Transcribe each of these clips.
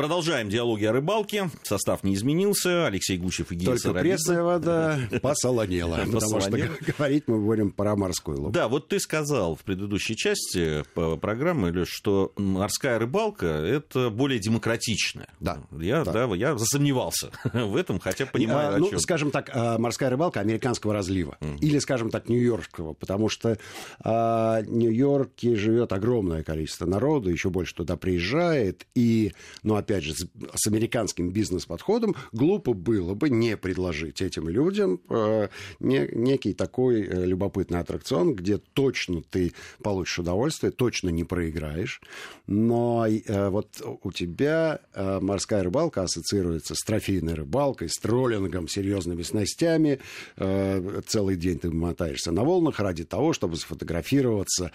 Продолжаем диалоги о рыбалке. Состав не изменился. Алексей Гучев и Гия Только пресная вода посолонела. Потому что говорить мы будем про морской лов. Да, вот ты сказал в предыдущей части программы, Леш, что морская рыбалка это более демократичная. Да, Я, да. да. я засомневался в этом, хотя понимаю, А, ну, скажем так, а, морская рыбалка американского разлива. Или, скажем так, нью-йоркского. Потому что а, в Нью-Йорке живет огромное количество народу, еще больше туда приезжает. И, ну, опять же, с, американским бизнес-подходом глупо было бы не предложить этим людям э, не- некий такой э, любопытный аттракцион, где точно ты получишь удовольствие, точно не проиграешь. Но э, вот у тебя морская рыбалка ассоциируется с трофейной рыбалкой, с троллингом, серьезными снастями. Целый день ты мотаешься на волнах ради того, чтобы сфотографироваться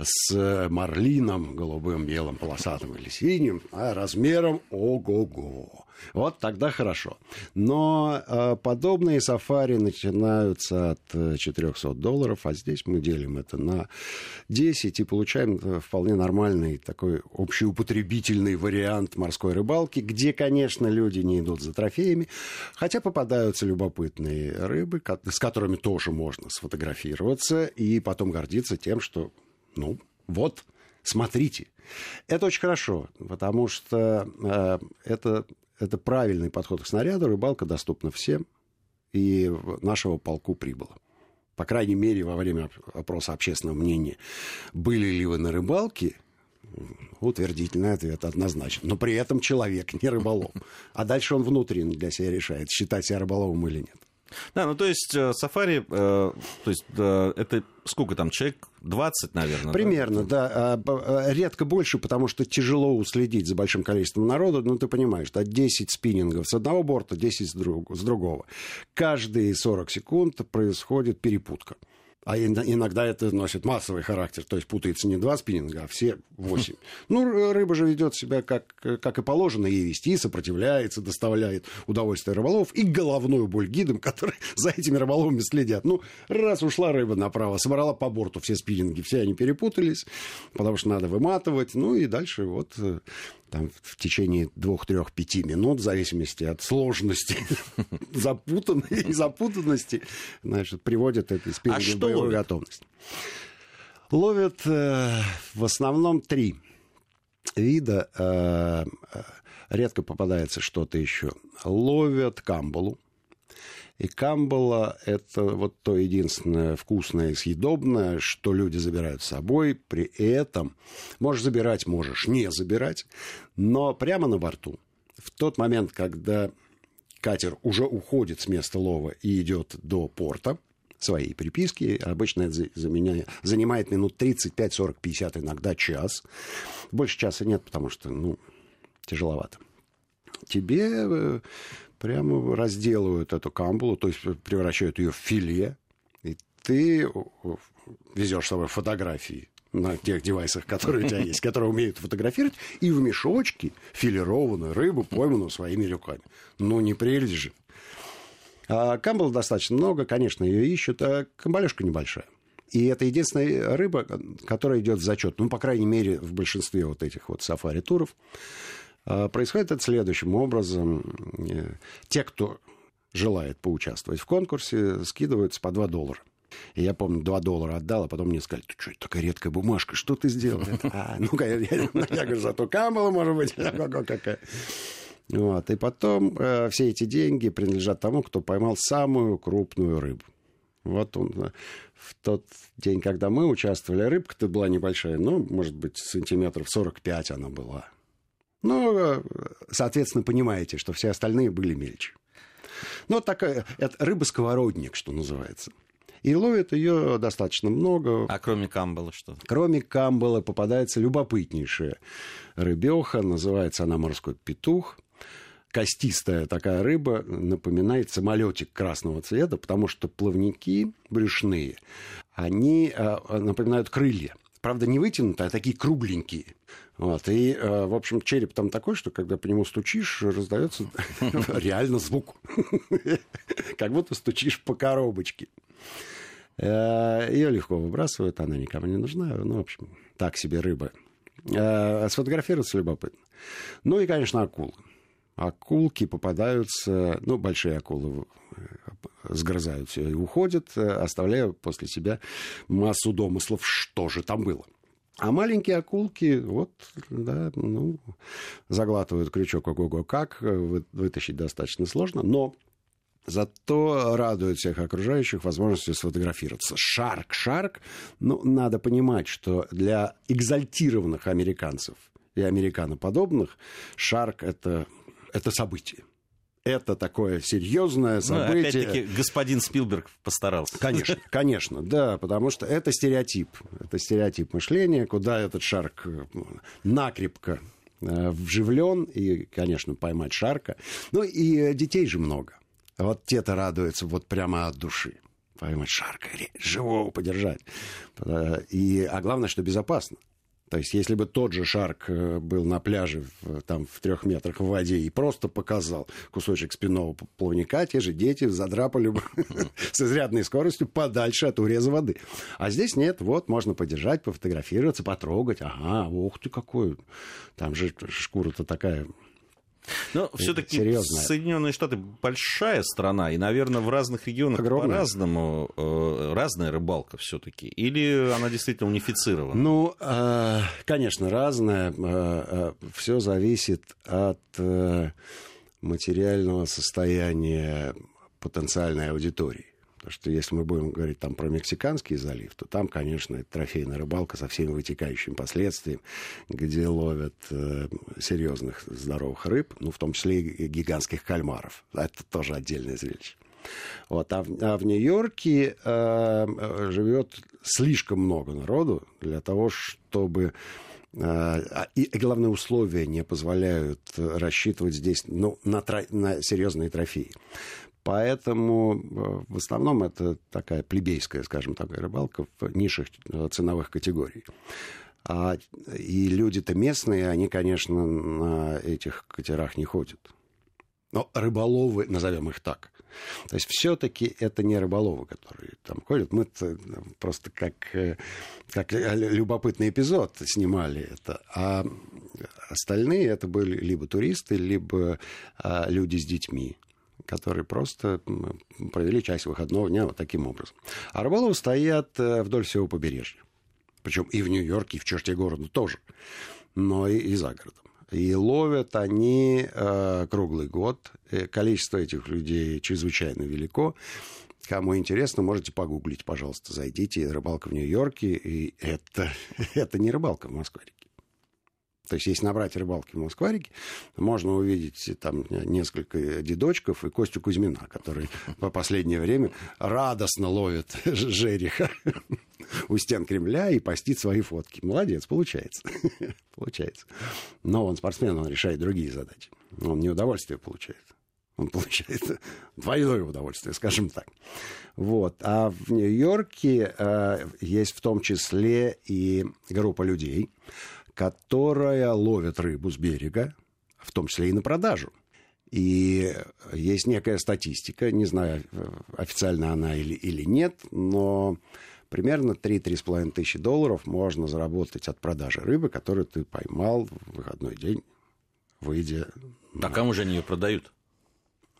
с марлином, голубым, белым, полосатым или синим, а размером ого-го. Вот тогда хорошо. Но э, подобные сафари начинаются от э, 400 долларов, а здесь мы делим это на 10 и получаем э, вполне нормальный такой общеупотребительный вариант морской рыбалки, где, конечно, люди не идут за трофеями, хотя попадаются любопытные рыбы, с которыми тоже можно сфотографироваться и потом гордиться тем, что, ну, вот, смотрите. Это очень хорошо, потому что э, это, это правильный подход к снаряду. Рыбалка доступна всем, и нашего полку прибыло. По крайней мере, во время оп- опроса общественного мнения, были ли вы на рыбалке, утвердительный ответ однозначно. Но при этом человек не рыболов. А дальше он внутренне для себя решает, считать себя рыболовом или нет. Да, ну то есть э, сафари, э, то есть э, это сколько там, человек 20, наверное? да? Примерно, да. А, б- а, Редко больше, потому что тяжело уследить за большим количеством народа. Ну, ты понимаешь, да, 10 спиннингов с одного борта, 10 с, друг- с другого. Каждые 40 секунд происходит перепутка. А ин- иногда это носит массовый характер, то есть путается не два спиннинга, а все восемь. Ну, рыба же ведет себя как, как и положено ей вести, сопротивляется, доставляет удовольствие рыболов и головную боль гидам, которые за этими рыболовами следят. Ну, раз ушла рыба направо, собрала по борту все спиннинги, все они перепутались, потому что надо выматывать, ну и дальше вот э, там в течение двух, трех, пяти минут, в зависимости от сложности, запутанности и запутанности, значит, приводят эти спиннинги А в боевую ловят? готовность. Ловят э, в основном три вида. э, э, редко попадается что-то еще. Ловят камбалу. И камбала – это вот то единственное вкусное и съедобное, что люди забирают с собой. При этом можешь забирать, можешь не забирать, но прямо на борту. В тот момент, когда катер уже уходит с места лова и идет до порта, своей приписки. Обычно это за меня занимает минут 35, 40, 50, иногда час. Больше часа нет, потому что, ну, тяжеловато. Тебе э, прямо разделывают эту камбулу, то есть превращают ее в филе, и ты везешь с собой фотографии на тех девайсах, которые у тебя есть, которые умеют фотографировать, и в мешочке филированную рыбу, пойманную своими руками. Ну, не прелесть же. А камбал достаточно много, конечно, ее ищут, а камбалешка небольшая. И это единственная рыба, которая идет в зачет. Ну, по крайней мере, в большинстве вот этих вот сафари-туров. А, Происходит это следующим образом. Э, Те, кто желает поучаствовать в конкурсе, скидываются по 2 доллара. И я помню, 2 доллара отдал, а потом мне сказали, ты что, это такая редкая бумажка, что ты сделал? А, ну-ка, я, я- говорю, зато камбала, может быть, какая. Вот. И потом э, все эти деньги принадлежат тому, кто поймал самую крупную рыбу. Вот он э, в тот день, когда мы участвовали, рыбка-то была небольшая, ну, может быть, сантиметров 45 она была. Ну, э, соответственно, понимаете, что все остальные были мельче. Ну, вот такая, это рыба-сковородник, что называется. И ловит ее достаточно много. А кроме камбала что? Кроме камбала попадается любопытнейшая рыбеха, называется она морской петух. Костистая такая рыба напоминает самолетик красного цвета, потому что плавники брюшные, они э, напоминают крылья. Правда, не вытянутые, а такие кругленькие. Вот. И, э, в общем, череп там такой, что когда по нему стучишь, раздается реально звук. Как будто стучишь по коробочке. Ее легко выбрасывают, она никому не нужна. Ну, в общем, так себе рыба. Э, Сфотографироваться любопытно. Ну и, конечно, акулы. Акулки попадаются, ну, большие акулы сгрызают все и уходят, оставляя после себя массу домыслов, что же там было. А маленькие акулки, вот, да, ну, заглатывают крючок ого-го как, вытащить достаточно сложно, но Зато радует всех окружающих возможностью сфотографироваться. Шарк, шарк. Ну, надо понимать, что для экзальтированных американцев и американоподобных шарк это, это событие это такое серьезное событие. Ну, опять-таки, господин Спилберг постарался. Конечно, конечно, да, потому что это стереотип. Это стереотип мышления, куда этот шарк э, накрепко э, вживлен, и, конечно, поймать шарка. Ну, и детей же много. Вот те-то радуются вот прямо от души. Поймать шарка, живого подержать. И, а главное, что безопасно. То есть, если бы тот же Шарк э, был на пляже там, в трех метрах в воде и просто показал кусочек спинного плавника, те же дети задрапали бы с изрядной скоростью подальше от уреза воды. А здесь нет, вот, можно подержать, пофотографироваться, потрогать. Ага, ух ты какой. Там же шкура-то такая но все-таки Соединенные Штаты большая страна, и, наверное, в разных регионах Огромная. по-разному э, разная рыбалка все-таки. Или она действительно унифицирована? Ну, э, конечно, разная. Э, Все зависит от материального состояния потенциальной аудитории. Потому что если мы будем говорить там про Мексиканский залив, то там, конечно, это трофейная рыбалка со всеми вытекающими последствиями, где ловят э, серьезных здоровых рыб, ну, в том числе и гигантских кальмаров. Это тоже отдельное зрелище. Вот, а, в, а в Нью-Йорке э, живет слишком много народу для того, чтобы э, а, и главные условия не позволяют рассчитывать здесь ну, на, тро... на серьезные трофеи. Поэтому э, в основном это такая плебейская, скажем, такая рыбалка в низших э, ценовых категорий. А, и люди-то местные, они, конечно, на этих катерах не ходят. Но рыболовы, назовем их так. То есть все-таки это не рыболовы, которые там ходят. Мы просто как, э, как любопытный эпизод снимали это. А остальные это были либо туристы, либо а, люди с детьми которые просто провели часть выходного дня вот таким образом. А рыболовы стоят э, вдоль всего побережья. Причем и в Нью-Йорке, и в черте города тоже, но и, и за городом. И ловят они э, круглый год. И количество этих людей чрезвычайно велико. Кому интересно, можете погуглить, пожалуйста, зайдите. Рыбалка в Нью-Йорке. И это, это не рыбалка в Москве. То есть, если набрать рыбалки в Москварике, можно увидеть там несколько дедочков и Костю Кузьмина, который по последнее время радостно ловит жереха у стен Кремля и постит свои фотки. Молодец, получается. получается. Но он спортсмен, он решает другие задачи. Он не удовольствие получает. Он получает двойное удовольствие, скажем так. Вот. А в Нью-Йорке э, есть в том числе и группа людей, которая ловит рыбу с берега, в том числе и на продажу. И есть некая статистика, не знаю, официально она или, или нет, но примерно 3-3,5 тысячи долларов можно заработать от продажи рыбы, которую ты поймал в выходной день, выйдя... А кому же они ее продают?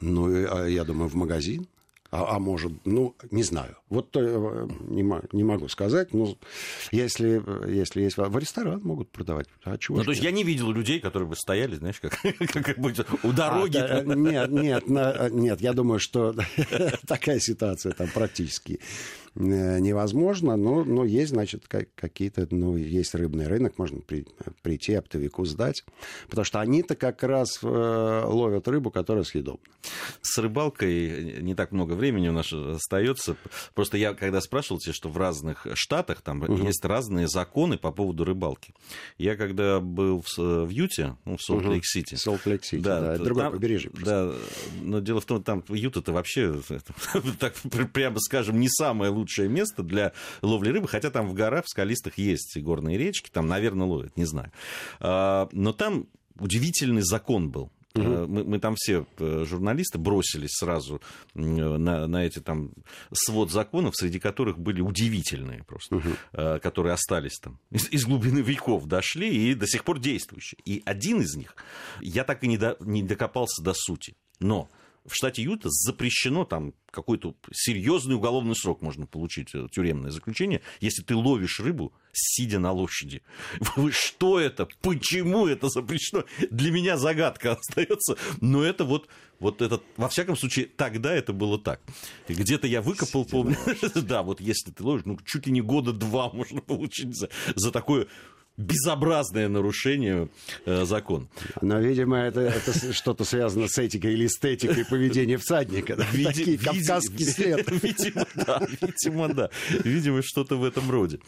Ну, а я думаю, в магазин а, а может, ну, не знаю. Вот э, не, не могу сказать, но если, если есть... В ресторан могут продавать. А чего ну, то есть нет? я не видел людей, которые бы стояли, знаешь, как, как будет у дороги. А, да, нет, нет, на, нет, я думаю, что такая ситуация там практически Э, невозможно, но, но есть, значит, какие-то, ну, есть рыбный рынок, можно при, прийти оптовику сдать, потому что они-то как раз э, ловят рыбу, которая съедобна. С рыбалкой не так много времени у нас остается. Просто я, когда спрашивал тебя, что в разных штатах там угу. есть разные законы по поводу рыбалки. Я когда был в, в Юте, ну, в Солт-Лейк-Сити. Солт-Лейк-Сити, да, да, это другое там, побережье. Просто. Да, но дело в том, там Юта-то вообще, так прямо скажем, не самое лучшее лучшее место для ловли рыбы, хотя там в горах, в скалистых есть горные речки, там, наверное, ловят, не знаю. А, но там удивительный закон был. Угу. Мы, мы там все э, журналисты бросились сразу на, на эти там свод законов, среди которых были удивительные просто, угу. которые остались там из, из глубины веков дошли и до сих пор действующие. И один из них, я так и не, до, не докопался до сути. Но в штате Юта запрещено там какой-то серьезный уголовный срок можно получить, э, тюремное заключение, если ты ловишь рыбу, сидя на лошади. Что это? Почему это запрещено? Для меня загадка остается. Но это вот, вот это, во всяком случае, тогда это было так. Где-то я выкопал, помню, да, вот если ты ловишь, ну, чуть ли не года два можно получить за, за такое безобразное нарушение э, закона. Но, видимо, это, это что-то связано с этикой или эстетикой поведения всадника. Да? Види, Такие види, кавказский след. Видимо, да. Видимо, да. Видимо, что-то в этом роде.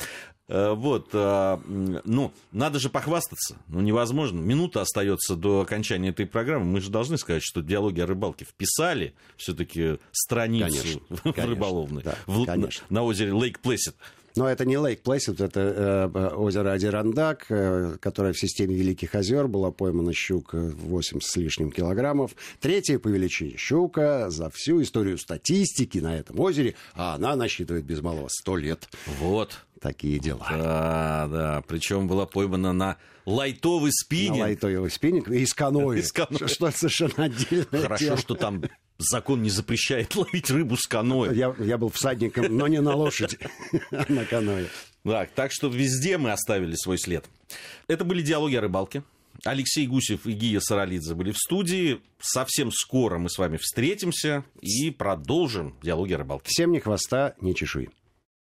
Э, вот. Э, ну, надо же похвастаться. Ну, невозможно. Минута остается до окончания этой программы. Мы же должны сказать, что диалоги о рыбалке вписали все-таки страницу конечно, рыболовной да, в, конечно. На, на озере Лейк Плэссид. Но это не Лейк Плэссид, это э, озеро Адирандак, э, которое в системе Великих озер была поймана щука 8 с лишним килограммов. Третья по величине щука за всю историю статистики на этом озере, а она насчитывает без малого 100 лет. Вот. Такие дела. Да, да. Причем была поймана на лайтовый спиннинг. На лайтовый спиннинг и из каноэ. Из каноэ. Что совершенно отдельное Хорошо, тема. что там закон не запрещает ловить рыбу с каноэ. Я, я был всадником, но не на лошади, а на каноэ. Так, так что везде мы оставили свой след. Это были диалоги о рыбалке. Алексей Гусев и Гия Саралидзе были в студии. Совсем скоро мы с вами встретимся и продолжим диалоги о рыбалке. Всем ни хвоста, ни чешуи.